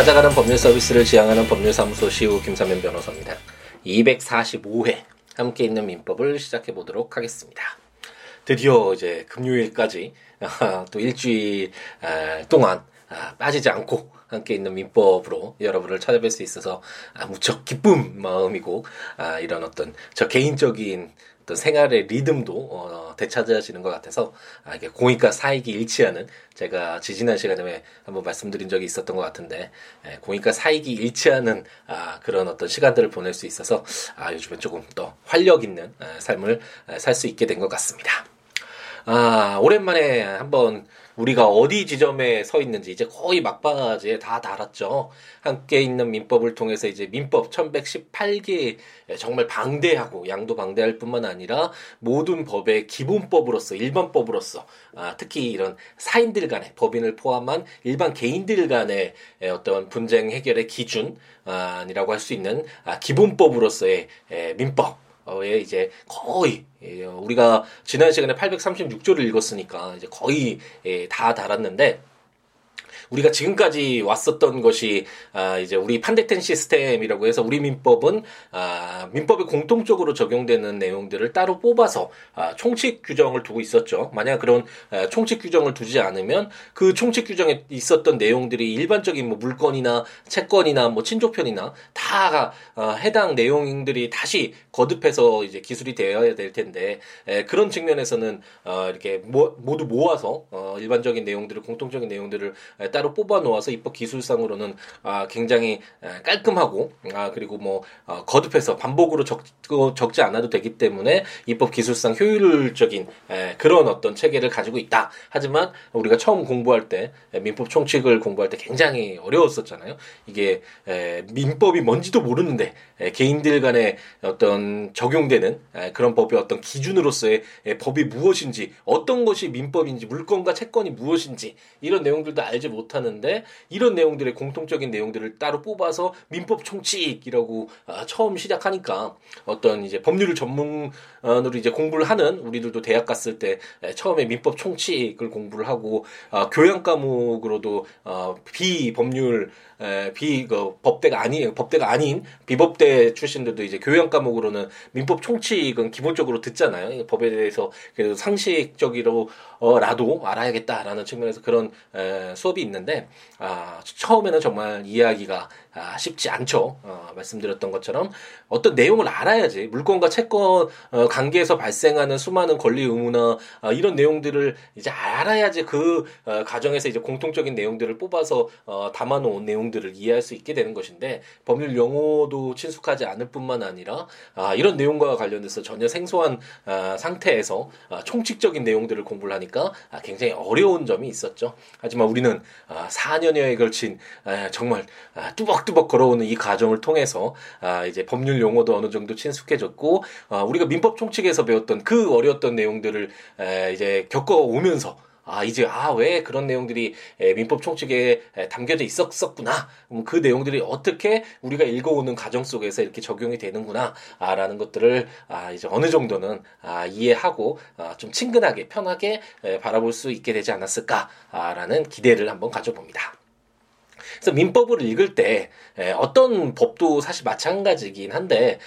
찾아가는 법률 서비스를 지향하는 법률사무소 시우 김사면 변호사입니다. 245회 함께 있는 민법을 시작해 보도록 하겠습니다. 드디어 이제 금요일까지 또 일주일 동안 아, 빠지지 않고 함께 있는 민법으로 여러분을 찾아뵐 수 있어서 아, 무척 기쁜 마음이고 아, 이런 어떤 저 개인적인 어떤 생활의 리듬도 어, 되찾아지는 것 같아서 아, 이게 공익과 사익이 일치하는 제가 지지난 시간에 한번 말씀드린 적이 있었던 것 같은데 예, 공익과 사익이 일치하는 아, 그런 어떤 시간들을 보낼 수 있어서 아, 요즘에 조금 더 활력 있는 아, 삶을 살 수 있게 된 것 같습니다. 아, 오랜만에 한번 우리가 어디 지점에 서 있는지 이제 거의 막바지에 다 달았죠. 함께 있는 민법을 통해서 이제 민법 1118개 정말 방대하고 양도 방대할 뿐만 아니라 모든 법의 기본법으로서 일반법으로서 아, 특히 이런 사인들 간의 법인을 포함한 일반 개인들 간의 어떤 분쟁 해결의 기준이라고 할 수 있는 아, 기본법으로서의 민법 에 이제 거의 예, 우리가 지난 시간에 836조를 읽었으니까 이제 거의 예, 다 달았는데 우리가 지금까지 왔었던 것이 아 이제 우리 판대텐 시스템이라고 해서 우리 민법은 아 민법에 공통적으로 적용되는 내용들을 따로 뽑아서 아 총칙 규정을 두고 있었죠. 만약 그런 아, 총칙 규정을 두지 않으면 그 총칙 규정에 있었던 내용들이 일반적인 뭐 물건이나 채권이나 뭐 친족편이나 다 아, 해당 내용들이 다시 거듭해서 이제 기술이 되어야 될 텐데 에, 그런 측면에서는 어, 이렇게 모, 모두 모아서 어, 일반적인 내용들을 공통적인 내용들을 에, 따로 뽑아 놓아서 입법 기술상으로는 아, 굉장히 깔끔하고 아, 그리고 뭐 어, 거듭해서 반복으로 적, 적지 않아도 되기 때문에 입법 기술상 효율적인 에, 그런 어떤 체계를 가지고 있다. 하지만 우리가 처음 공부할 때 민법 총칙을 공부할 때 굉장히 어려웠었잖아요. 이게 에, 민법이 뭔지도 모르는데 에, 개인들 간의 어떤 적용되는 에, 그런 법의 어떤 기준으로서의 에, 법이 무엇인지 어떤 것이 민법인지 물건과 채권이 무엇인지 이런 내용들도 알지 못 못하는데 이런 내용들의 공통적인 내용들을 따로 뽑아서 민법 총칙이라고 아, 처음 시작하니까 어떤 이제 법률을 전문으로 이제 공부를 하는 우리들도 대학 갔을 때 처음에 민법 총칙을 공부를 하고 아, 교양 과목으로도 어, 비법률 비 그 법대가 아니 법대가 아닌 비법대 출신들도 이제 교양 과목으로는 민법 총칙은 기본적으로 듣잖아요. 법에 대해서 그래도 상식적으로 라도 알아야겠다라는 측면에서 그런 에, 수업이 있는데 아, 처음에는 정말 이해하기가 아, 쉽지 않죠. 어, 말씀드렸던 것처럼 어떤 내용을 알아야지 물건과 채권 어, 관계에서 발생하는 수많은 권리 의무나 어, 이런 내용들을 이제 알아야지 그 어, 가정에서 이제 공통적인 내용들을 뽑아서 어, 담아놓은 내용 들을 이해할 수 있게 되는 것인데 법률 용어도 친숙하지 않을 뿐만 아니라 아, 이런 내용과 관련해서 전혀 생소한 아, 상태에서 아, 총칙적인 내용들을 공부를 하니까 아, 굉장히 어려운 점이 있었죠. 하지만 우리는 아, 4년여에 걸친 아, 정말 아, 뚜벅뚜벅 걸어오는 이 과정을 통해서 아, 이제 법률 용어도 어느 정도 친숙해졌고 아, 우리가 민법 총칙에서 배웠던 그 어려웠던 내용들을 에, 이제 겪어오면서 아 이제 아 왜 그런 내용들이 민법 총칙에 담겨져 있었었구나. 그 내용들이 어떻게 우리가 읽어오는 과정 속에서 이렇게 적용이 되는구나라는 것들을 아 이제 어느 정도는 아 이해하고 아, 좀 친근하게 편하게 바라볼 수 있게 되지 않았을까라는 기대를 한번 가져봅니다. 그래서 민법을 읽을 때 어떤 법도 사실 마찬가지긴 한데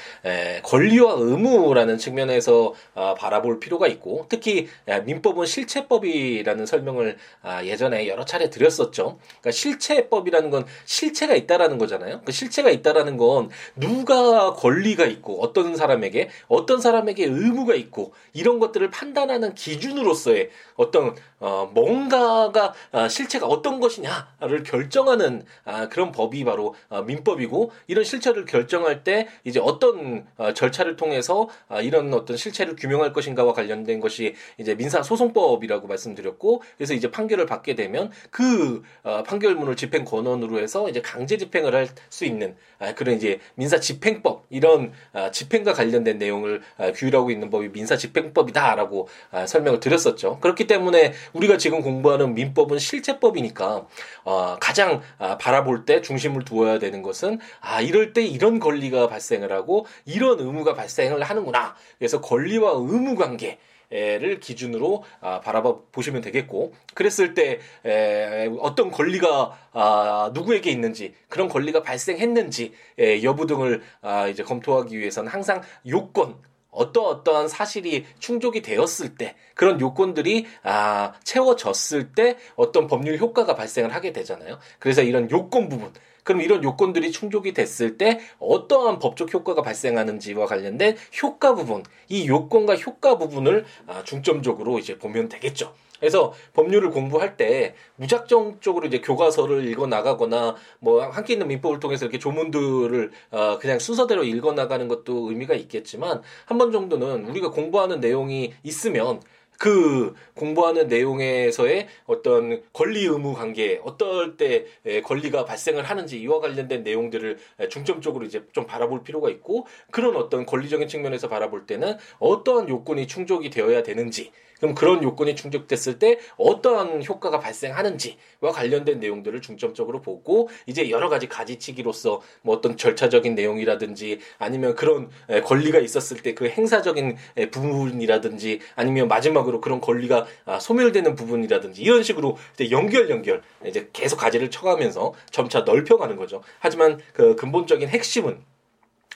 권리와 의무라는 측면에서 어, 바라볼 필요가 있고 특히 민법은 실체법이라는 설명을 아, 예전에 여러 차례 드렸었죠. 그러니까 실체법이라는 건 실체가 있다라는 거잖아요. 그 실체가 있다라는 건 누가 권리가 있고 어떤 사람에게 어떤 사람에게 의무가 있고 이런 것들을 판단하는 기준으로서의 어떤 어, 뭔가가 어, 실체가 어떤 것이냐를 결정하는 아, 그런 법이 바로 어, 민법이고 이런 실체를 결정할 때 이제 어떤 어, 절차를 통해서 아, 이런 어떤 실체를 규명할 것인가와 관련된 것이 이제 민사소송법이라고 말씀드렸고 그래서 이제 판결을 받게 되면 그 어, 판결문을 집행 권한으로 해서 이제 강제 집행을 할 수 있는 아, 그런 이제 민사 집행법 이런 아, 집행과 관련된 내용을 아, 규율하고 있는 법이 민사 집행법이다라고 아, 설명을 드렸었죠. 그렇기 때문에 우리가 지금 공부하는 민법은 실체법이니까 어, 가장 아, 바라볼 때 중심을 두어야 되는 것은 아 이럴 때 이런 권리가 발생을 하고 이런 의무가 발생을 하는구나. 그래서 권리와 의무 관계 를 기준으로 아, 바라봐 보시면 되겠고 그랬을 때 에, 어떤 권리가 아, 누구에게 있는지 그런 권리가 발생했는지 에, 여부 등을 아, 이제 검토하기 위해서는 항상 요건 어떠 어떠한 사실이 충족이 되었을 때 그런 요건들이 아, 채워졌을 때 어떤 법률 효과가 발생을 하게 되잖아요. 그래서 이런 요건 부분 그럼 이런 요건들이 충족이 됐을 때 어떠한 법적 효과가 발생하는지와 관련된 효과 부분, 이 요건과 효과 부분을 아, 중점적으로 이제 보면 되겠죠. 그래서 법률을 공부할 때 무작정적으로 이제 교과서를 읽어 나가거나 뭐 함께 있는 민법을 통해서 이렇게 조문들을 어 그냥 순서대로 읽어 나가는 것도 의미가 있겠지만 한 번 정도는 우리가 공부하는 내용이 있으면 그 공부하는 내용에서의 어떤 권리 의무 관계 어떨 때 권리가 발생을 하는지 이와 관련된 내용들을 중점적으로 이제 좀 바라볼 필요가 있고 그런 어떤 권리적인 측면에서 바라볼 때는 어떠한 요건이 충족이 되어야 되는지 그럼 그런 요건이 충족됐을 때 어떠한 효과가 발생하는지와 관련된 내용들을 중점적으로 보고 이제 여러 가지 가지치기로서 뭐 어떤 절차적인 내용이라든지 아니면 그런 권리가 있었을 때 그 행사적인 부분이라든지 아니면 마지막으로 그런 권리가 아, 소멸되는 부분이라든지 이런 식으로 이제 연결 연결 이제 계속 가지를 쳐가면서 점차 넓혀가는 거죠. 하지만 그 근본적인 핵심은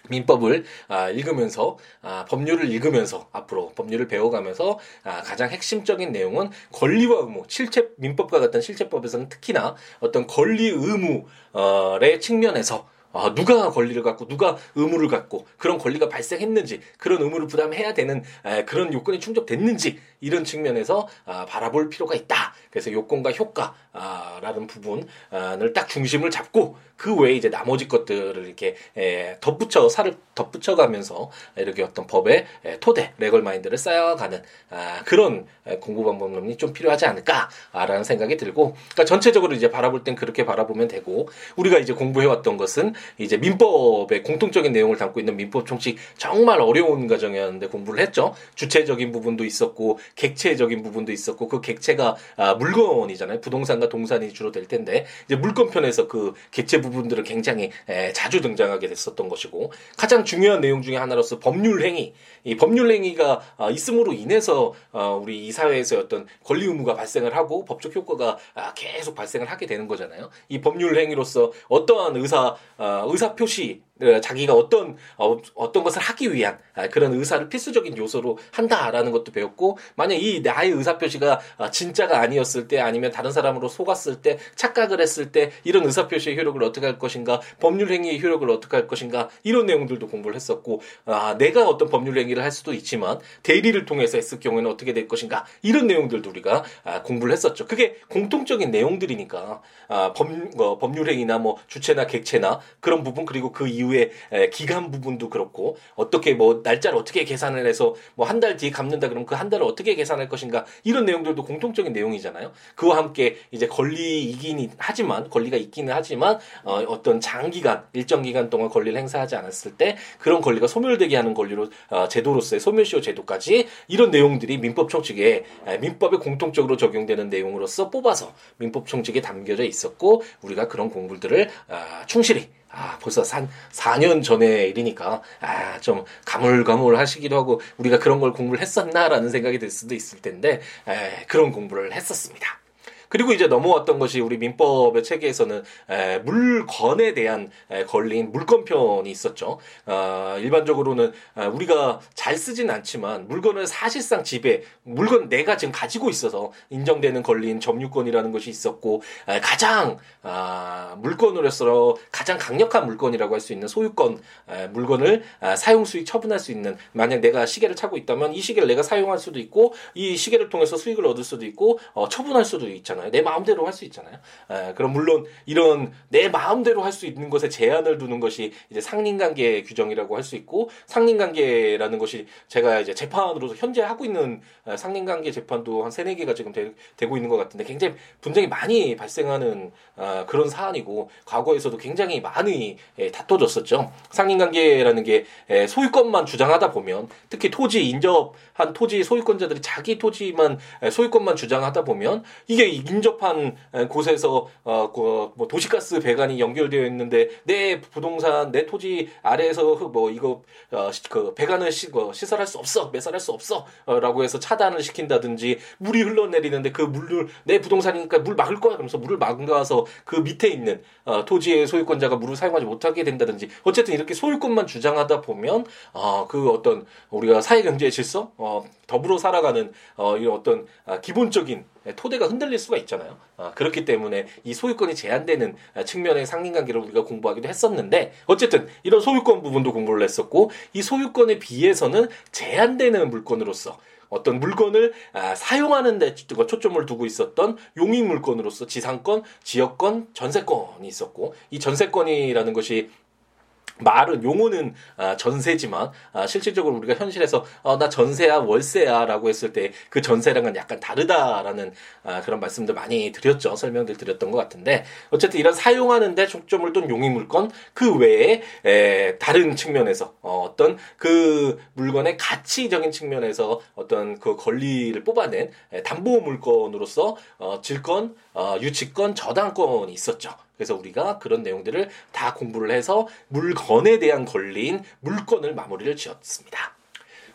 민법을 아, 읽으면서 아, 법률을 읽으면서 앞으로 법률을 배워가면서 아, 가장 핵심적인 내용은 권리와 의무 실체 민법과 같은 실체법에서는 특히나 어떤 권리 의무의 측면에서 아, 누가 권리를 갖고 누가 의무를 갖고 그런 권리가 발생했는지 그런 의무를 부담해야 되는 에, 그런 요건이 충족됐는지 이런 측면에서 아, 바라볼 필요가 있다. 그래서 요건과 효과라는 부분을 딱 중심을 잡고 그 외에 이제 나머지 것들을 이렇게 에, 덧붙여 살을 덧붙여가면서 이렇게 어떤 법의 토대 레걸 마인드를 쌓아가는 아, 그런 공부 방법론이 좀 필요하지 않을까라는 생각이 들고 그러니까 전체적으로 이제 바라볼 땐 그렇게 바라보면 되고 우리가 이제 공부해왔던 것은 이제 민법의 공통적인 내용을 담고 있는 민법 총칙 정말 어려운 과정이었는데 공부를 했죠. 주체적인 부분도 있었고 객체적인 부분도 있었고 그 객체가 아, 물건이잖아요. 부동산과 동산이 주로 될 텐데 이제 물건 편에서 그 객체 부분들은 굉장히 에, 자주 등장하게 됐었던 것이고 가장 중요한 내용 중에 하나로서 법률 행위. 이 법률 행위가 어, 있음으로 인해서 어, 우리 이 사회에서 어떤 권리 의무가 발생을 하고 법적 효과가 아, 계속 발생을 하게 되는 거잖아요. 이 법률 행위로서 어떠한 의사 어, 의사 표시 어, 자기가 어떤 어, 어떤 것을 하기 위한 아, 그런 의사를 필수적인 요소로 한다라는 것도 배웠고 만약 이 나의 의사 표시가 아, 진짜가 아니었을 때 아니면 다른 사람으로 속았을 때 착각을 했을 때 이런 의사 표시의 효력을 어떻게 할 것인가 법률 행위의 효력을 어떻게 할 것인가 이런 내용들도 공부를 했었고 아, 내가 어떤 법률 행위를 할 수도 있지만 대리를 통해서 했을 경우에는 어떻게 될 것인가 이런 내용들도 우리가 아, 공부를 했었죠. 그게 공통적인 내용들이니까 아, 법, 어, 법률 행위나 뭐 주체나 객체나 그런 부분 그리고 그 이후 이후에 기간 부분도 그렇고 어떻게 뭐 날짜를 어떻게 계산을 해서 뭐 한 달 뒤에 갚는다 그러면 그 한 달을 어떻게 계산할 것인가 이런 내용들도 공통적인 내용이잖아요. 그와 함께 이제 권리이긴 하지만 권리가 있기는 하지만 어, 어떤 장기간 일정 기간 동안 권리를 행사하지 않았을 때 그런 권리가 소멸되게 하는 권리로 어, 제도로서의 소멸시효 제도까지 이런 내용들이 민법 총칙에 민법에 공통적으로 적용되는 내용으로서 뽑아서 민법 총칙에 담겨져 있었고 우리가 그런 공부들을 어, 충실히 아, 벌써 산 4년 전의 일이니까, 아, 좀 가물가물 하시기도 하고, 우리가 그런 걸 공부를 했었나라는 생각이 들 수도 있을 텐데, 에, 그런 공부를 했었습니다. 그리고 이제 넘어왔던 것이 우리 민법의 체계에서는 에, 물건에 대한 에, 걸린 물건편이 있었죠. 어, 일반적으로는 아, 우리가 잘 쓰진 않지만 물건을 사실상 집에 물건 내가 지금 가지고 있어서 인정되는 걸린 점유권이라는 것이 있었고 에, 가장 아, 물건으로서 가장 강력한 물건이라고 할 수 있는 소유권 에, 물건을 아, 사용 수익 처분할 수 있는 만약 내가 시계를 차고 있다면 이 시계를 내가 사용할 수도 있고 이 시계를 통해서 수익을 얻을 수도 있고 어, 처분할 수도 있잖아요. 있잖아요. 내 마음대로 할 수 있잖아요. 에, 그럼 물론 이런 내 마음대로 할 수 있는 것에 제한을 두는 것이 이제 상린관계 규정이라고 할 수 있고 상린관계라는 것이 제가 이제 재판으로서 현재 하고 있는 상린관계 재판도 한 세네 개가 지금 되, 고 있는 것 같은데 굉장히 분쟁이 많이 발생하는 어, 그런 사안이고 과거에서도 굉장히 많이 에, 다퉈졌었죠. 상린관계라는 게 에, 소유권만 주장하다 보면 특히 토지 인접한 토지 소유권자들이 자기 토지만 소유권만 주장하다 보면 이게 인접한 곳에서 어, 그, 뭐 도시가스 배관이 연결되어 있는데 내 부동산 내 토지 아래에서 뭐 이거 어, 그 배관을 시, 어, 시설할 수 없어 매설할 수 없어라고 해서 차단을 시킨다든지 물이 흘러내리는데 그 물을 내 부동산이니까 물 막을 거야. 그러면서 물을 막아서 그 밑에 있는 어, 토지의 소유권자가 물을 사용하지 못하게 된다든지 어쨌든 이렇게 소유권만 주장하다 보면 어, 그 어떤 우리가 사회 경제 질서 어, 더불어 살아가는 어, 이런 어떤 아, 기본적인 토대가 흔들릴 수가 있잖아요. 아, 그렇기 때문에 이 소유권이 제한되는 측면의 상린관계를 우리가 공부하기도 했었는데 어쨌든 이런 소유권 부분도 공부를 했었고 이 소유권에 비해서는 제한되는 물건으로서 어떤 물건을 아, 사용하는 데 초점을 두고 있었던 용익 물건으로서 지상권, 지역권, 전세권이 있었고 이 전세권이라는 것이 말은 용어는 아, 전세지만 아, 실질적으로 우리가 현실에서 어, 나 전세야 월세야라고 했을 때 그 전세랑은 약간 다르다라는 아, 그런 말씀들 많이 드렸죠 설명들 드렸던 것 같은데 어쨌든 이런 사용하는데 초점을 둔 용익 물건 그 외에 에, 다른 측면에서 어, 어떤 그 물건의 가치적인 측면에서 어떤 그 권리를 뽑아낸 에, 담보 물건으로서 어, 질권, 어, 유치권, 저당권이 있었죠. 그래서 우리가 그런 내용들을 다 공부를 해서 물건에 대한 권리인 물건을 마무리를 지었습니다.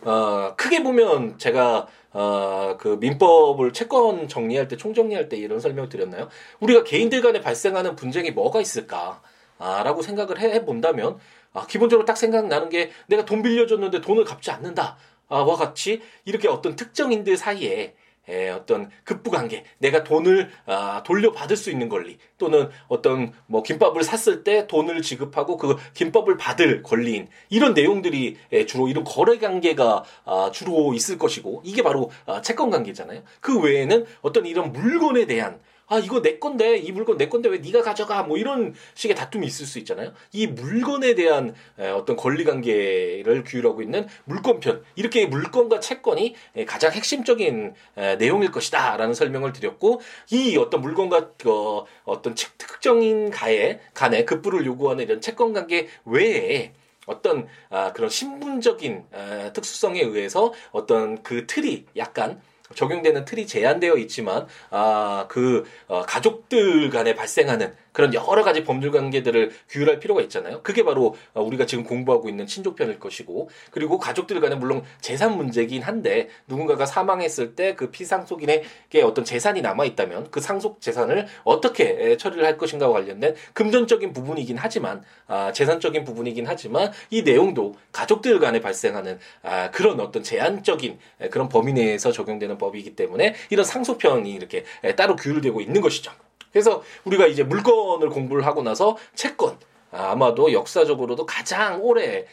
어, 크게 보면 제가 어, 그 민법을 채권 정리할 때 총정리할 때 이런 설명 을 드렸나요? 우리가 개인들 간에 발생하는 분쟁이 뭐가 있을까? 아, 라고 생각을 해 본다면 아, 기본적으로 딱 생각나는 게 내가 돈 빌려줬는데 돈을 갚지 않는다. 아, 와 같이 이렇게 어떤 특정인들 사이에 에, 어떤 급부관계, 내가 돈을 아, 돌려받을 수 있는 권리, 또는 어떤 뭐 김밥을 샀을 때 돈을 지급하고 그 김밥을 받을 권리인 이런 내용들이 에, 주로 이런 거래 관계가 아, 주로 있을 것이고 이게 바로 아, 채권 관계잖아요. 그 외에는 어떤 이런 물건에 대한 아 이거 내 건데 이 물건 내 건데 왜 네가 가져가 뭐 이런 식의 다툼이 있을 수 있잖아요. 이 물건에 대한 어떤 권리 관계를 규율하고 있는 물권편 이렇게 물건과 채권이 가장 핵심적인 내용일 것이다라는 설명을 드렸고 이 어떤 물건과 어, 어떤 특정인 가에 간에 급부를 요구하는 이런 채권 관계 외에 어떤 아, 그런 신분적인 아, 특수성에 의해서 어떤 그 틀이 약간 적용되는 틀이 제한되어 있지만 아 그 어, 가족들 간에 발생하는 그런 여러 가지 법률 관계들을 규율할 필요가 있잖아요. 그게 바로 어, 우리가 지금 공부하고 있는 친족편일 것이고 그리고 가족들 간에 물론 재산 문제긴 한데 누군가가 사망했을 때 그 피상속인에게 어떤 재산이 남아 있다면 그 상속 재산을 어떻게 처리를 할 것인가와 관련된 금전적인 부분이긴 하지만 아, 재산적인 부분이긴 하지만 이 내용도 가족들 간에 발생하는 아, 그런 어떤 제한적인 그런 범위 내에서 적용되는 법이기 때문에 이런 상속편이 이렇게 따로 규율되고 있는 것이죠. 그래서 우리가 이제 물건을 공부를 하고 나서 채권 아마도 역사적으로도 가장 오랜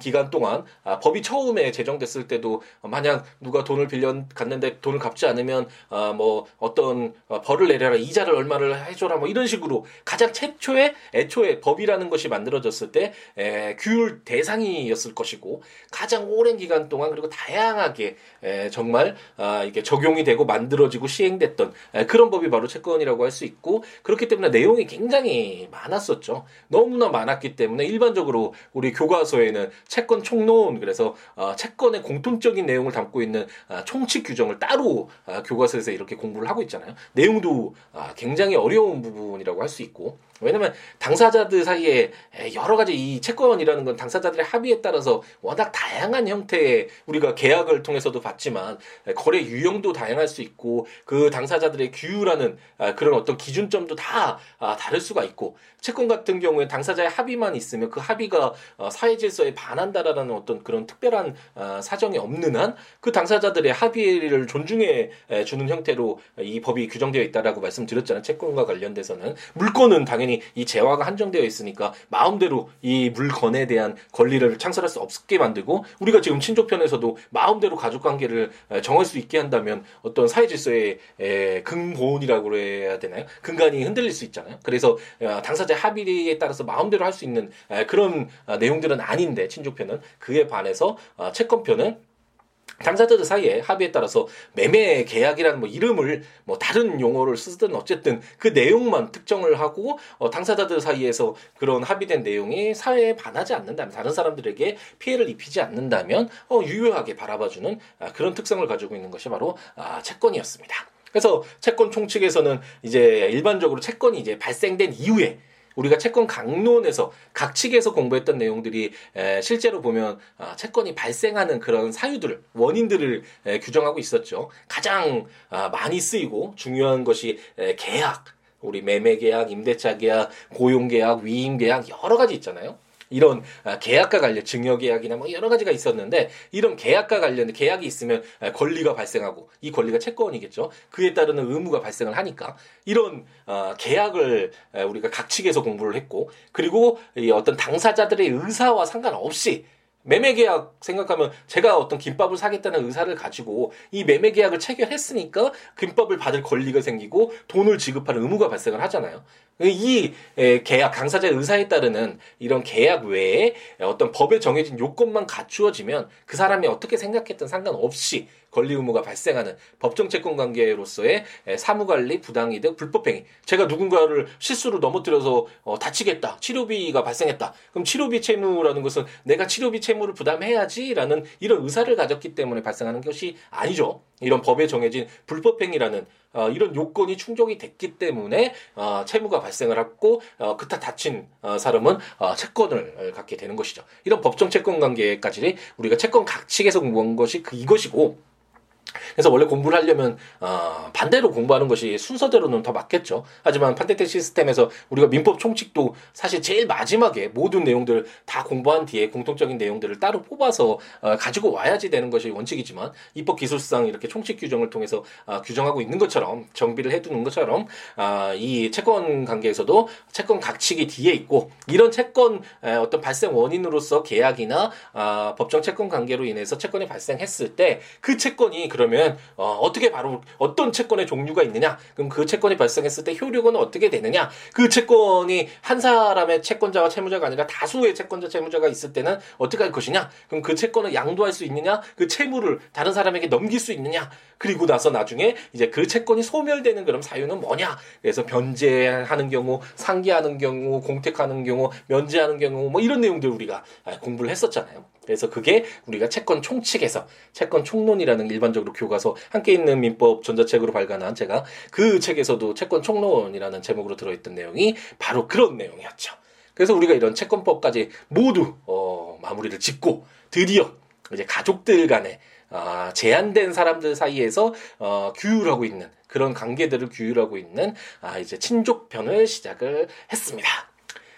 기간 동안 아, 법이 처음에 제정됐을 때도 만약 누가 돈을 빌려 갔는데 돈을 갚지 않으면 아, 뭐 어떤 어, 벌을 내려라 이자를 얼마를 해줘라 뭐 이런 식으로 가장 최초의 애초에 법이라는 것이 만들어졌을 때 에, 규율 대상이었을 것이고 가장 오랜 기간 동안 그리고 다양하게 에, 정말 아, 이게 적용이 되고 만들어지고 시행됐던 에, 그런 법이 바로 채권이라고 할 수 있고 그렇기 때문에 내용이 굉장히 많았었죠. 너무나 많았기 때문에 일반적으로 우리 교과서에는 채권 총론 그래서 어, 채권의 공통적인 내용을 담고 있는 어, 총칙 규정을 따로 어, 교과서에서 이렇게 공부를 하고 있잖아요. 내용도 어, 굉장히 어려운 부분이라고 할 수 있고 왜냐면 당사자들 사이에 여러 가지 이 채권이라는 건 당사자들의 합의에 따라서 워낙 다양한 형태의 우리가 계약을 통해서도 봤지만 거래 유형도 다양할 수 있고 그 당사자들의 규율하는 아, 그런 어떤 기준점도 다 아, 다를 수가 있고 채권 같은 경우에 당사자의 합의만 있으면 그 합의가 어, 사회 질서에 반한다라는 어떤 그런 특별한 어, 사정이 없는 한 그 당사자들의 합의를 존중해 주는 형태로 이 법이 규정되어 있다라고 말씀드렸잖아요. 채권과 관련돼서는 물건은 당연히 당연히 이 재화가 한정되어 있으니까 마음대로 이 물건에 대한 권리를 창설할 수 없게 만들고 우리가 지금 친족편에서도 마음대로 가족 관계를 정할 수 있게 한다면 어떤 사회 질서의 근본이라고 해야 되나요? 근간이 흔들릴 수 있잖아요. 그래서 어, 당사자 합의에 따라서 마음대로 할 수 있는 그런 어, 내용들은 아닌데 친족편은 그에 반해서 어, 채권편은 당사자들 사이에 합의에 따라서 매매 계약이라는 뭐 이름을 뭐 다른 용어를 쓰든 어쨌든 그 내용만 특정을 하고 어 당사자들 사이에서 그런 합의된 내용이 사회에 반하지 않는다면 다른 사람들에게 피해를 입히지 않는다면 어 유효하게 바라봐주는 아 그런 특성을 가지고 있는 것이 바로 아 채권이었습니다. 그래서 채권 총칙에서는 이제 일반적으로 채권이 이제 발생된 이후에 우리가 채권 강론에서 각 측에서 공부했던 내용들이 에, 실제로 보면 아, 채권이 발생하는 그런 사유들, 원인들을 에, 규정하고 있었죠. 가장 아, 많이 쓰이고 중요한 것이 에, 계약, 우리 매매 계약, 임대차 계약, 고용 계약, 위임 계약 여러 가지 있잖아요. 이런 아, 계약과 관련 증여 계약이나 뭐 여러 가지가 있었는데 이런 계약과 관련 계약이 있으면 아, 권리가 발생하고 이 권리가 채권이겠죠. 그에 따르는 의무가 발생을 하니까 이런 어, 계약을 우리가 각 측에서 공부를 했고 그리고 이 어떤 당사자들의 의사와 상관없이 매매 계약 생각하면 제가 어떤 김밥을 사겠다는 의사를 가지고 이 매매 계약을 체결했으니까 김밥을 받을 권리가 생기고 돈을 지급하는 의무가 발생을 하잖아요. 이 계약 강사자의 의사에 따르는 이런 계약 외에 어떤 법에 정해진 요건만 갖추어지면 그 사람이 어떻게 생각했든 상관없이 권리 의무가 발생하는 법정 채권 관계로서의 사무관리, 부당이득, 불법행위. 제가 누군가를 실수로 넘어뜨려서 어, 다치겠다, 치료비가 발생했다. 그럼 치료비 채무라는 것은 내가 치료비 채무를 부담해야지라는 이런 의사를 가졌기 때문에 발생하는 것이 아니죠. 이런 법에 정해진 불법행위라는 어, 이런 요건이 충족이 됐기 때문에 어, 채무가 발생을 했고 어, 그타 다친 어, 사람은 어, 채권을 갖게 되는 것이죠. 이런 법정 채권 관계까지 우리가 채권 각칙에서 공부한 것이 그 이것이고 그래서 원래 공부를 하려면 어, 반대로 공부하는 것이 순서대로는 더 맞겠죠. 하지만 판테텍 시스템에서 우리가 민법 총칙도 사실 제일 마지막에 모든 내용들을 다 공부한 뒤에 공통적인 내용들을 따로 뽑아서 어, 가지고 와야지 되는 것이 원칙이지만 입법 기술상 이렇게 총칙 규정을 통해서 어, 규정하고 있는 것처럼 정비를 해두는 것처럼 어, 이 채권 관계에서도 채권 각칙이 뒤에 있고 이런 채권 에, 어떤 발생 원인으로서 계약이나 어, 법정 채권 관계로 인해서 채권이 발생했을 때 그 채권이 그 러면 어, 어떻게 바로 어떤 채권의 종류가 있느냐? 그럼 그 채권이 발생했을 때 효력은 어떻게 되느냐? 그 채권이 한 사람의 채권자와 채무자가 아니라 다수의 채권자 채무자가 있을 때는 어떻게 할 것이냐? 그럼 그 채권을 양도할 수 있느냐? 그 채무를 다른 사람에게 넘길 수 있느냐? 그리고 나서 나중에 이제 그 채권이 소멸되는 그런 사유는 뭐냐? 그래서 변제하는 경우, 상기하는 경우, 공택하는 경우, 면제하는 경우 뭐 이런 내용들 우리가 공부를 했었잖아요. 그래서 그게 우리가 채권 총칙에서 채권 총론이라는 일반적으로 교과서 함께 있는 민법 전자책으로 발간한 제가 그 책에서도 채권 총론이라는 제목으로 들어있던 내용이 바로 그런 내용이었죠. 그래서 우리가 이런 채권법까지 모두 어, 마무리를 짓고 드디어 이제 가족들 간에 아, 제한된 사람들 사이에서 어, 규율하고 있는 그런 관계들을 규율하고 있는 아, 이제 친족편을 시작을 했습니다.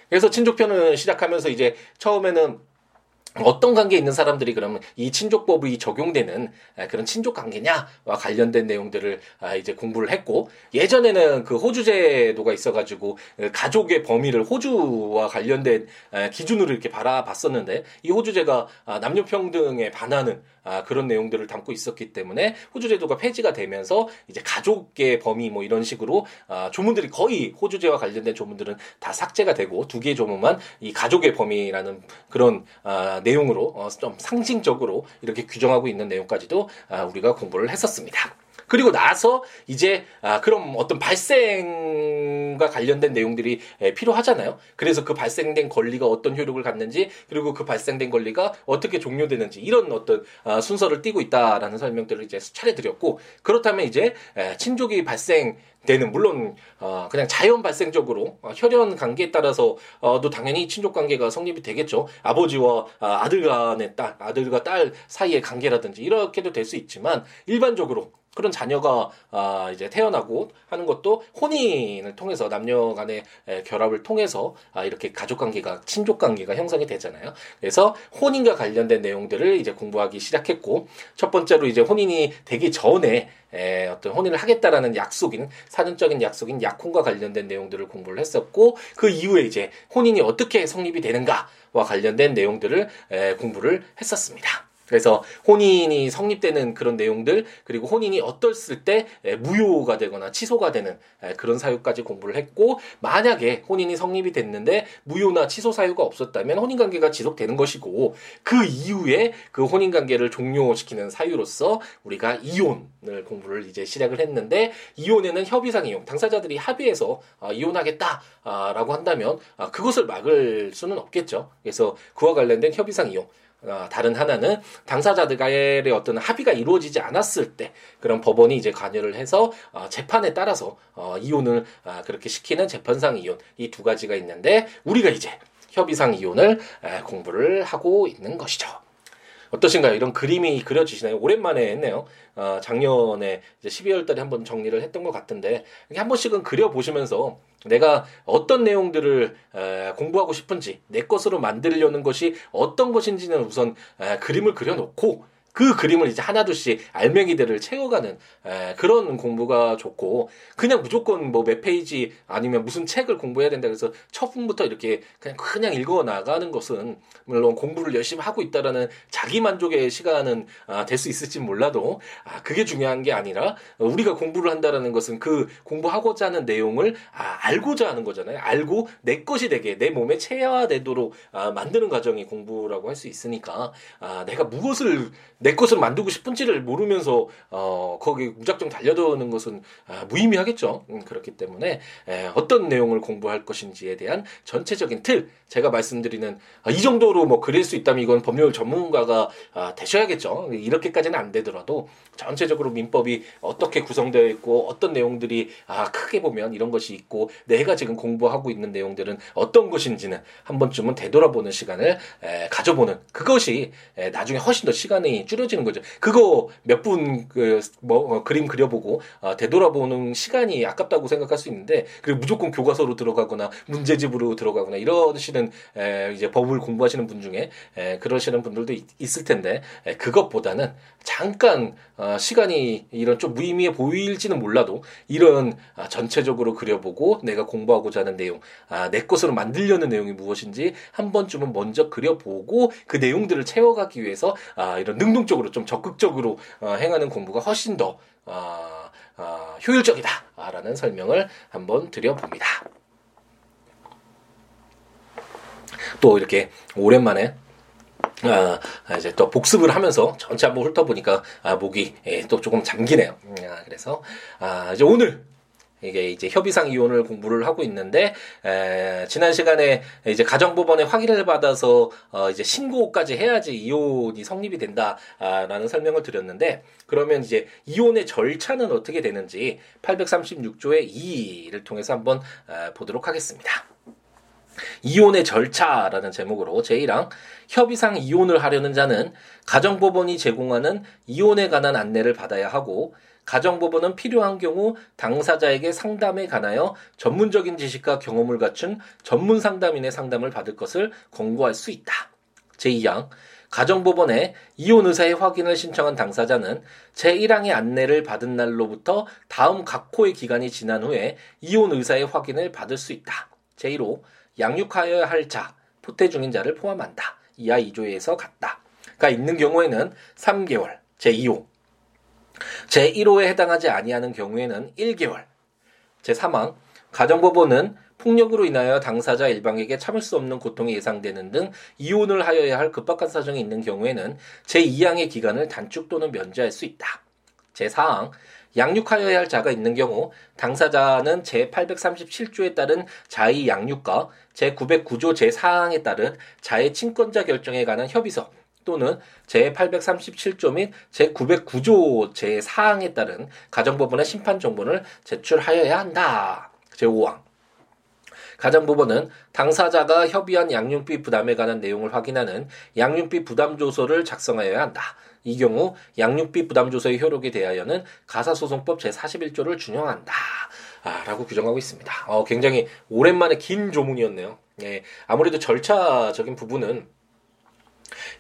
그래서 친족편을 시작하면서 이제 처음에는 어떤 관계에 있는 사람들이 그러면 이 친족법이 적용되는 그런 친족 관계냐와 관련된 내용들을 아, 이제 공부를 했고 예전에는 그 호주 제도가 있어가지고 그 가족의 범위를 호주와 관련된 기준으로 이렇게 바라봤었는데 이 호주제가 아, 남녀 평등에 반하는 아, 그런 내용들을 담고 있었기 때문에 호주 제도가 폐지가 되면서 이제 가족의 범위 뭐 이런 식으로 아, 조문들이 거의 호주제와 관련된 조문들은 다 삭제가 되고 두 개의 조문만 이 가족의 범위라는 그런 아, 내용으로 어, 좀 상징적으로 이렇게 규정하고 있는 내용까지도 아, 우리가 공부를 했었습니다. 그리고 나서 이제 아 그럼 어떤 발생과 관련된 내용들이 필요하잖아요. 그래서 그 발생된 권리가 어떤 효력을 갖는지 그리고 그 발생된 권리가 어떻게 종료되는지 이런 어떤 아, 순서를 띠고 있다라는 설명들을 이제 차례 드렸고 그렇다면 이제 친족이 발생 되는 물론 어 그냥 자연 발생적으로 어, 혈연 관계에 따라서도 어 당연히 친족 관계가 성립이 되겠죠. 아버지와 아, 아들 간의 딸, 아들과 딸 사이의 관계라든지 이렇게도 될 수 있지만 일반적으로 그런 자녀가 아 이제 태어나고 하는 것도 혼인을 통해서 남녀 간의 결합을 통해서 아 이렇게 가족 관계가 친족 관계가 형성이 되잖아요. 그래서 혼인과 관련된 내용들을 이제 공부하기 시작했고 첫 번째로 이제 혼인이 되기 전에 에, 어떤 혼인을 하겠다라는 약속인 사전적인 약속인 약혼과 관련된 내용들을 공부를 했었고 그 이후에 이제 혼인이 어떻게 성립이 되는가와 관련된 내용들을 에, 공부를 했었습니다. 그래서 혼인이 성립되는 그런 내용들 그리고 혼인이 어떨 때 무효가 되거나 취소가 되는 그런 사유까지 공부를 했고 만약에 혼인이 성립이 됐는데 무효나 취소 사유가 없었다면 혼인 관계가 지속되는 것이고 그 이후에 그 혼인 관계를 종료시키는 사유로서 우리가 이혼을 공부를 이제 시작을 했는데 이혼에는 협의상 이용 당사자들이 합의해서 아, 이혼하겠다라고 한다면 아, 그것을 막을 수는 없겠죠. 그래서 그와 관련된 협의상 이용 어, 다른 하나는 당사자들 간의 어떤 합의가 이루어지지 않았을 때 그런 법원이 이제 관여를 해서 어, 재판에 따라서 어, 이혼을 어, 그렇게 시키는 재판상 이혼 이 두 가지가 있는데 우리가 이제 협의상 이혼을 에, 공부를 하고 있는 것이죠. 어떠신가요? 이런 그림이 그려지시나요? 오랜만에 했네요. 어, 작년에 이제 12월 달에 한번 정리를 했던 것 같은데 한 번씩은 그려 보시면서 내가 어떤 내용들을 에, 공부하고 싶은지 내 것으로 만들려는 것이 어떤 것인지는 우선 에, 그림을 그려놓고 그 그림을 이제 하나둘씩 알맹이들을 채워가는 에, 그런 공부가 좋고 그냥 무조건 뭐 몇 페이지 아니면 무슨 책을 공부해야 된다 그래서 첫 분부터 이렇게 그냥 그냥 읽어 나가는 것은 물론 공부를 열심히 하고 있다라는 자기 만족의 시간은 아, 될 수 있을지 몰라도 아, 그게 중요한 게 아니라 우리가 공부를 한다라는 것은 그 공부하고자 하는 내용을 아, 알고자 하는 거잖아요. 알고 내 것이 되게 내 몸에 체화되도록 아, 만드는 과정이 공부라고 할 수 있으니까 아, 내가 무엇을 내 것을 만들고 싶은지를 모르면서 어, 거기 무작정 달려드는 것은 아, 무의미하겠죠. 음, 그렇기 때문에 에, 어떤 내용을 공부할 것인지에 대한 전체적인 틀 제가 말씀드리는 아, 이 정도로 뭐 그릴 수 있다면 이건 법률 전문가가 아, 되셔야겠죠. 이렇게까지는 안 되더라도 전체적으로 민법이 어떻게 구성되어 있고 어떤 내용들이 아 크게 보면 이런 것이 있고 내가 지금 공부하고 있는 내용들은 어떤 것인지는 한 번쯤은 되돌아보는 시간을 에, 가져보는 그것이 에, 나중에 훨씬 더 시간이 줄여지는 거죠. 그거 몇 분그 뭐 어, 그림 그려보고 어, 되돌아보는 시간이 아깝다고 생각할 수 있는데 그리고 무조건 교과서로 들어가거나 문제집으로 들어가거나 이러시는 에, 이제 법을 공부하시는 분 중에 에, 그러시는 분들도 있, 있을 텐데 에, 그것보다는 잠깐 어, 시간이 이런 좀 무의미해 보일지는 몰라도 이런 아, 전체적으로 그려보고 내가 공부하고자 하는 내용, 아, 내 것으로 만들려는 내용이 무엇인지 한 번쯤은 먼저 그려보고 그 내용들을 채워가기 위해서 아, 이런 능동 적으로 좀 적극적으로 어, 행하는 공부가 훨씬 더 어, 어, 효율적이다라는 설명을 한번 드려봅니다. 또 이렇게 오랜만에 아, 이제 또 복습을 하면서 전체 한번 훑어보니까 아, 목이 예, 또 조금 잠기네요. 음, 아, 그래서 아, 이제 오늘 이게 이제 협의상 이혼을 공부를 하고 있는데 에, 지난 시간에 이제 가정법원의 확인을 받아서 어, 이제 신고까지 해야지 이혼이 성립이 된다라는 설명을 드렸는데 그러면 이제 이혼의 절차는 어떻게 되는지 836조의 2를 통해서 한번 에, 보도록 하겠습니다. 이혼의 절차라는 제목으로 제1항 협의상 이혼을 하려는 자는 가정법원이 제공하는 이혼에 관한 안내를 받아야 하고 가정법원은 필요한 경우 당사자에게 상담에 관하여 전문적인 지식과 경험을 갖춘 전문 상담인의 상담을 받을 것을 권고할 수 있다. 제2항 가정법원에 이혼 의사의 확인을 신청한 당사자는 제1항의 안내를 받은 날로부터 다음 각 호의 기간이 지난 후에 이혼 의사의 확인을 받을 수 있다. 제1호 양육하여야 할 자, 포태 중인 자를 포함한다. 이하 2조에서 같다.가 있는 경우에는 3개월, 제2호. 제1호에 해당하지 아니하는 경우에는 1개월. 제3항 가정법원은 폭력으로 인하여 당사자 일방에게 참을 수 없는 고통이 예상되는 등 이혼을 하여야 할 급박한 사정이 있는 경우에는 제2항의 기간을 단축 또는 면제할 수 있다. 제4항 양육하여야 할 자가 있는 경우 당사자는 제837조에 따른 자의 양육과 제909조 제4항에 따른 자의 친권자 결정에 관한 협의서 또는 제837조 및 제909조 제4항에 따른 가정법원의 심판 정보를 제출하여야 한다. 제5항 가정법원은 당사자가 협의한 양육비 부담에 관한 내용을 확인하는 양육비 부담 조서를 작성하여야 한다. 이 경우 양육비 부담 조서의 효력에 대하여는 가사소송법 제41조를 준용한다. 아, 라고 규정하고 있습니다. 어, 굉장히 오랜만에 긴 조문이었네요. 예, 아무래도 절차적인 부분은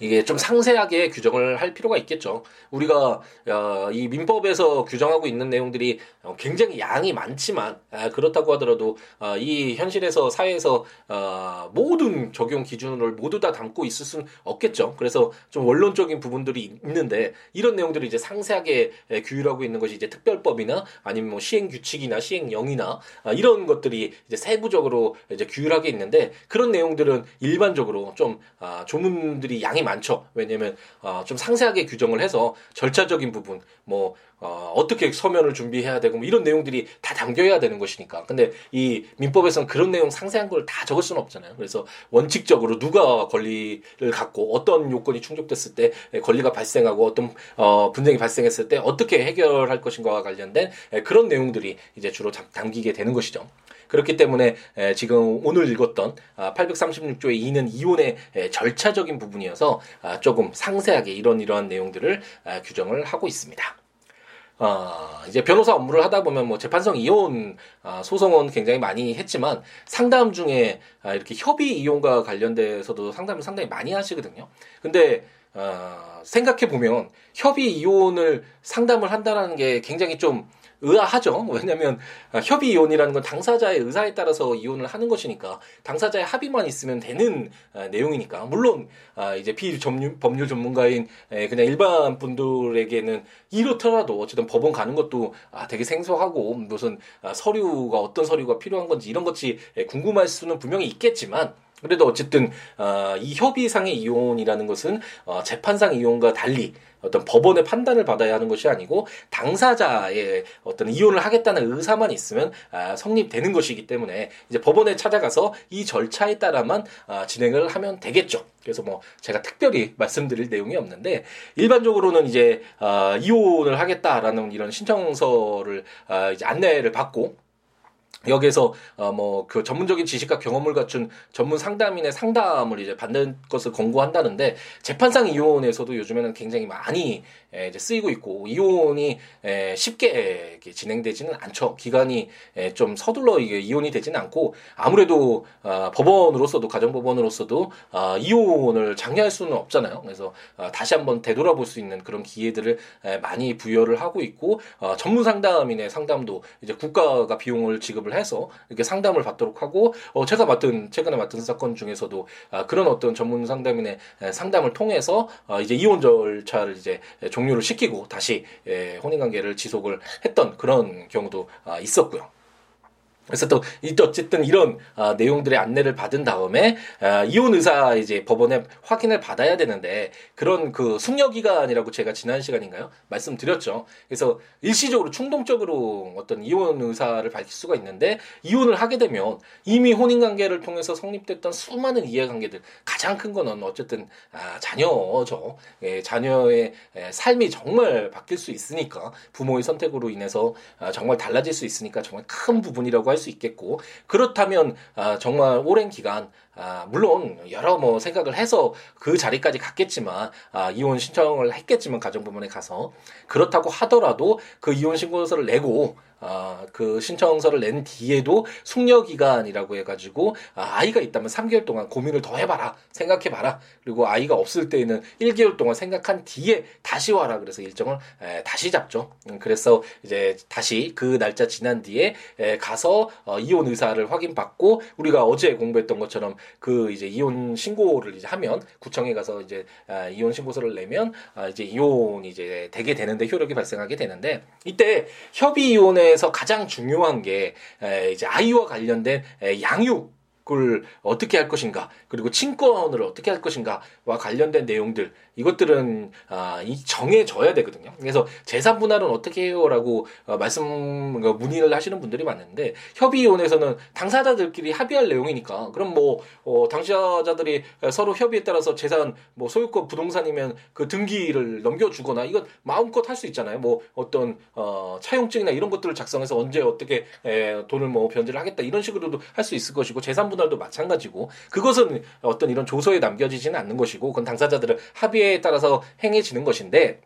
이게 좀 상세하게 규정을 할 필요가 있겠죠. 우리가 어, 이 민법에서 규정하고 있는 내용들이 어, 굉장히 양이 많지만 아, 그렇다고 하더라도 어, 이 현실에서 사회에서 어, 모든 적용 기준을 모두 다 담고 있을 수는 없겠죠. 그래서 좀 원론적인 부분들이 있는데 이런 내용들을 이제 상세하게 규율하고 있는 것이 이제 특별법이나 아니면 뭐 시행 규칙이나 시행령이나 아, 이런 것들이 이제 세부적으로 이제 규율하게 있는데 그런 내용들은 일반적으로 좀 아, 조문들이 양이 많 죠. 왜냐면 어, 좀 상세하게 규정을 해서 절차적인 부분, 뭐 어, 어떻게 서면을 준비해야 되고 뭐 이런 내용들이 다 담겨야 되는 것이니까. 근데 이 민법에서는 그런 내용 상세한 걸 다 적을 수는 없잖아요. 그래서 원칙적으로 누가 권리를 갖고 어떤 요건이 충족됐을 때 권리가 발생하고 어떤 어, 분쟁이 발생했을 때 어떻게 해결할 것인가와 관련된 그런 내용들이 이제 주로 담기게 되는 것이죠. 그렇기 때문에 지금 오늘 읽었던 836조의 아, 2는 이혼의 절차적인 부분이어서 아, 조금 상세하게 이런 이러한 내용들을 아, 규정을 하고 있습니다. 어, 이제 변호사 업무를 하다 보면 뭐 재판성 이혼 아, 소송은 굉장히 많이 했지만 상담 중에 아, 이렇게 협의 이혼과 관련돼서도 상담을 상당히 많이 하시거든요. 근데 어, 생각해 보면 협의 이혼을 상담을 한다는 게 굉장히 좀 의아하죠. 왜냐하면 아, 협의 이혼이라는 건 당사자의 의사에 따라서 이혼을 하는 것이니까 당사자의 합의만 있으면 되는 아, 내용이니까 물론 아, 이제 비법률 전문가인 그냥 일반 분들에게는 이렇더라도 어쨌든 법원 가는 것도 되게 생소하고 무슨 서류가 어떤 서류가 필요한 건지 이런 것이 궁금할 수는 분명히 있겠지만 그래도 어쨌든 어, 이 협의상의 이혼이라는 것은 어, 재판상 이혼과 달리 어떤 법원의 판단을 받아야 하는 것이 아니고 당사자의 어떤 이혼을 하겠다는 의사만 있으면 아, 성립되는 것이기 때문에 이제 법원에 찾아가서 이 절차에 따라만 아, 진행을 하면 되겠죠. 그래서 뭐 제가 특별히 말씀드릴 내용이 없는데 일반적으로는 이제 아, 이혼을 하겠다라는 이런 신청서를 아, 이제 안내를 받고 여기에서 어뭐그 전문적인 지식과 경험을 갖춘 전문 상담인의 상담을 이제 받는 것을 권고한다는데 재판상 이혼에서도 요즘에는 굉장히 많이 에, 이제 쓰이고 있고 이혼이 에, 쉽게 이렇게 진행되지는 않죠. 기간이 에, 좀 서둘러 이게 이혼이 되지는 않고 아무래도 어, 법원으로서도 가정법원으로서도 어, 이혼을 장려할 수는 없잖아요. 그래서 어, 다시 한번 되돌아볼 수 있는 그런 기회들을 에, 많이 부여를 하고 있고 어, 전문 상담인의 상담도 이제 국가가 비용을 지급을 해서 이렇게 상담을 받도록 하고 어, 제가 맡은 최근에 맡은 사건 중에서도 아, 그런 어떤 전문 상담인의 상담을 통해서 어, 이제 이혼 절차를 이제 종료를 시키고 다시 예, 혼인관계를 지속을 했던 그런 경우도 아, 있었고요. 그래서 또 어쨌든 이런 아, 내용들의 안내를 받은 다음에 아, 이혼 의사 이제 법원에 확인을 받아야 되는데 그런 그 숙려 기간이라고 제가 지난 시간인가요 말씀드렸죠. 그래서 일시적으로 충동적으로 어떤 이혼 의사를 밝힐 수가 있는데 이혼을 하게 되면 이미 혼인 관계를 통해서 성립됐던 수많은 이해관계들 가장 큰 거는 어쨌든 아, 자녀죠. 예, 자녀의 예, 삶이 정말 바뀔 수 있으니까 부모의 선택으로 인해서 아, 정말 달라질 수 있으니까 정말 큰 부분이라고 할 수 있겠고 그렇다면 아, 정말 오랜 기간 아, 물론 여러 뭐 생각을 해서 그 자리까지 갔겠지만 아, 이혼 신청을 했겠지만 가정부문에 가서 그렇다고 하더라도 그 이혼 신고서를 내고 아, 그 신청서를 낸 뒤에도 숙려 기간이라고 해가지고 아, 아이가 있다면 3개월 동안 고민을 더 해봐라 생각해봐라 그리고 아이가 없을 때에는 1개월 동안 생각한 뒤에 다시 와라 그래서 일정을 에, 다시 잡죠. 음, 그래서 이제 다시 그 날짜 지난 뒤에 에, 가서 어, 이혼 의사를 확인받고 우리가 어제 공부했던 것처럼 그 이제 이혼 신고를 이제 하면 구청에 가서 이제 아, 이혼 신고서를 내면 아, 이제 이혼이 이제 되게 되는데 효력이 발생하게 되는데 이때 협의 이혼에서 가장 중요한 게 에, 이제 아이와 관련된 에, 양육 을 어떻게 할 것인가 그리고 친권을 어떻게 할 것인가와 관련된 내용들 이것들은 아, 이 정해져야 되거든요. 그래서 재산 분할은 어떻게 해요라고 어, 말씀 그러니까 문의를 하시는 분들이 많은데 협의위원회에서는 당사자들끼리 합의할 내용이니까 그럼 뭐 어, 당사자들이 서로 협의에 따라서 재산 뭐 소유권 부동산이면 그 등기를 넘겨주거나 이건 마음껏 할 수 있잖아요. 뭐 어떤 어, 차용증이나 이런 것들을 작성해서 언제 어떻게 에, 돈을 뭐 변제를 하겠다 이런 식으로도 할 수 있을 것이고 재산 분할도 마찬가지고 그것은 어떤 이런 조서에 남겨지지는 않는 것이고 그건 당사자들을 합의에 관계에 따라서 행해지는 것인데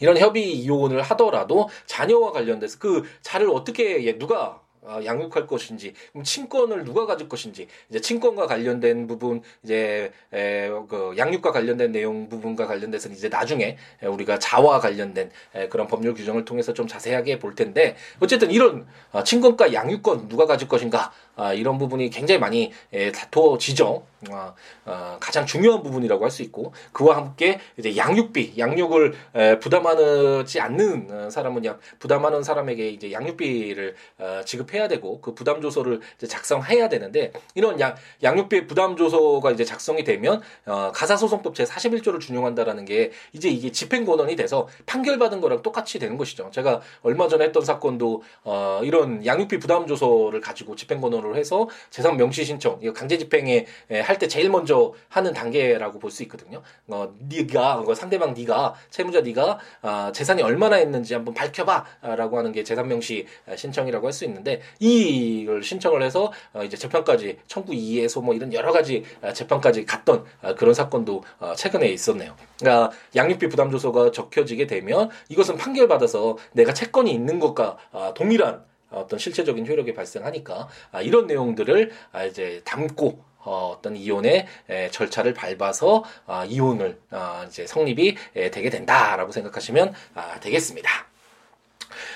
이런 협의 이혼을 하더라도 자녀와 관련돼서 그 자를 어떻게 누가 어, 양육할 것인지 친권을 누가 가질 것인지 이제 친권과 관련된 부분 이제 에, 그 양육과 관련된 내용 부분과 관련돼서는 이제 나중에 우리가 자와 관련된 에, 그런 법률 규정을 통해서 좀 자세하게 볼 텐데 어쨌든 이런 어, 친권과 양육권 누가 가질 것인가 아, 이런 부분이 굉장히 많이 예, 다투어지죠. 아, 아, 가장 중요한 부분이라고 할 수 있고 그와 함께 이제 양육비, 양육을 에, 부담하지 않는 어, 사람은 양, 부담하는 사람에게 이제 양육비를 어, 지급해야 되고 그 부담 조서를 작성해야 되는데 이런 양, 양육비 부담 조서가 이제 작성이 되면 어, 가사소송법 제 41조를 준용한다라는 게 이제 이게 집행 권한이 돼서 판결받은 거랑 똑같이 되는 것이죠. 제가 얼마 전에 했던 사건도 어, 이런 양육비 부담 조서를 가지고 집행 권 한으로 해서 재산 명시 신청, 이거 강제 집행에 할 때 제일 먼저 하는 단계라고 볼 수 있거든요. 어, 네가 어, 상대방 네가 채무자 네가 어, 재산이 얼마나 있는지 한번 밝혀봐라고 하는 게 재산 명시 신청이라고 할 수 있는데 이걸 신청을 해서 어, 이제 재판까지 청구 이의에서 뭐 이런 여러 가지 어, 재판까지 갔던 어, 그런 사건도 어, 최근에 있었네요. 그러니까 양육비 부담 조서가 적혀지게 되면 이것은 판결 받아서 내가 채권이 있는 것과 어, 동일한 어떤 실체적인 효력이 발생하니까 아, 이런 내용들을 아, 이제 담고 어, 어떤 이혼의 에, 절차를 밟아서 아, 이혼을 아, 이제 성립이 에, 되게 된다라고 생각하시면 아, 되겠습니다.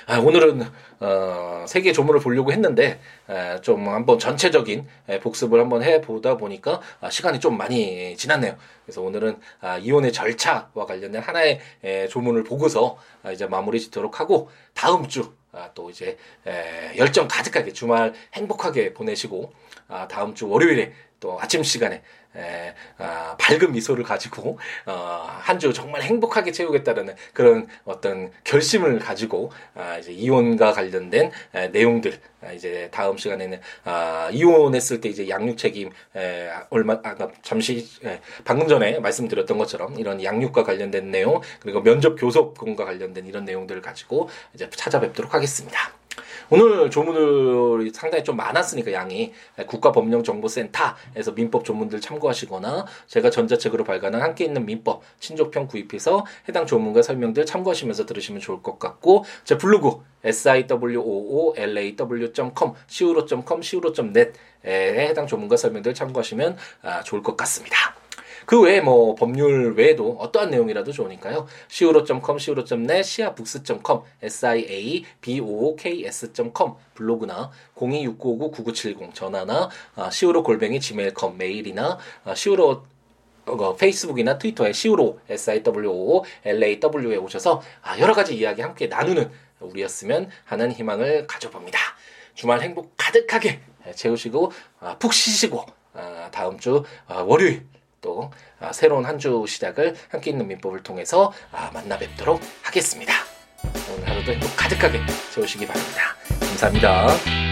아, 오늘은 어, 세계 조문을 보려고 했는데 에, 좀 한번 전체적인 에, 복습을 한번 해보다 보니까 아, 시간이 좀 많이 지났네요. 그래서 오늘은 아, 이혼의 절차와 관련된 하나의 에, 조문을 보고서 아, 이제 마무리 짓도록 하고 다음 주 아, 또 이제 에, 열정 가득하게 주말 행복하게 보내시고 아, 다음 주 월요일에 또 아침 시간에 에, 아, 밝은 미소를 가지고 어, 한 주 정말 행복하게 채우겠다라는 그런 어떤 결심을 가지고 아, 이제 이혼과 관련된 에, 내용들 아, 이제 다음 시간에는 아, 이혼했을 때 이제 양육 책임 에, 얼마 아까 잠시 에, 방금 전에 말씀드렸던 것처럼 이런 양육과 관련된 내용 그리고 면접 교섭과 관련된 이런 내용들을 가지고 이제 찾아뵙도록 하겠습니다. 오늘 조문을 상당히 좀 많았으니까 양이 국가법령정보센터에서 민법 조문들 참고하시거나 제가 전자책으로 발간한 함께 있는 민법 친족편 구입해서 해당 조문과 설명들 참고하시면서 들으시면 좋을 것 같고 제 블로그 siwoolaw.com siwo.com siwo.net에 해당 조문과 설명들 참고하시면 아, 좋을 것 같습니다. 그 외에 뭐 법률 외에도 어떠한 내용이라도 좋으니까요. siwo.com, siwo.net, siabooks.com, siabooks.com 블로그나 026959-9970 전화나 아, siwo 골뱅이 gmail.com 메일이나 아, siwo 어, 페이스북이나 트위터에 siwo siwo law에 오셔서 아, 여러 가지 이야기 함께 나누는 우리였으면 하는 희망을 가져봅니다. 주말 행복 가득하게 채우시고 아, 푹 쉬시고 아, 다음 주 아, 월요일 또 아, 새로운 한 주 시작을 함께 있는 민법을 통해서 아, 만나 뵙도록 하겠습니다. 오늘 하루도 행복 가득하게 채우시기 바랍니다. 감사합니다.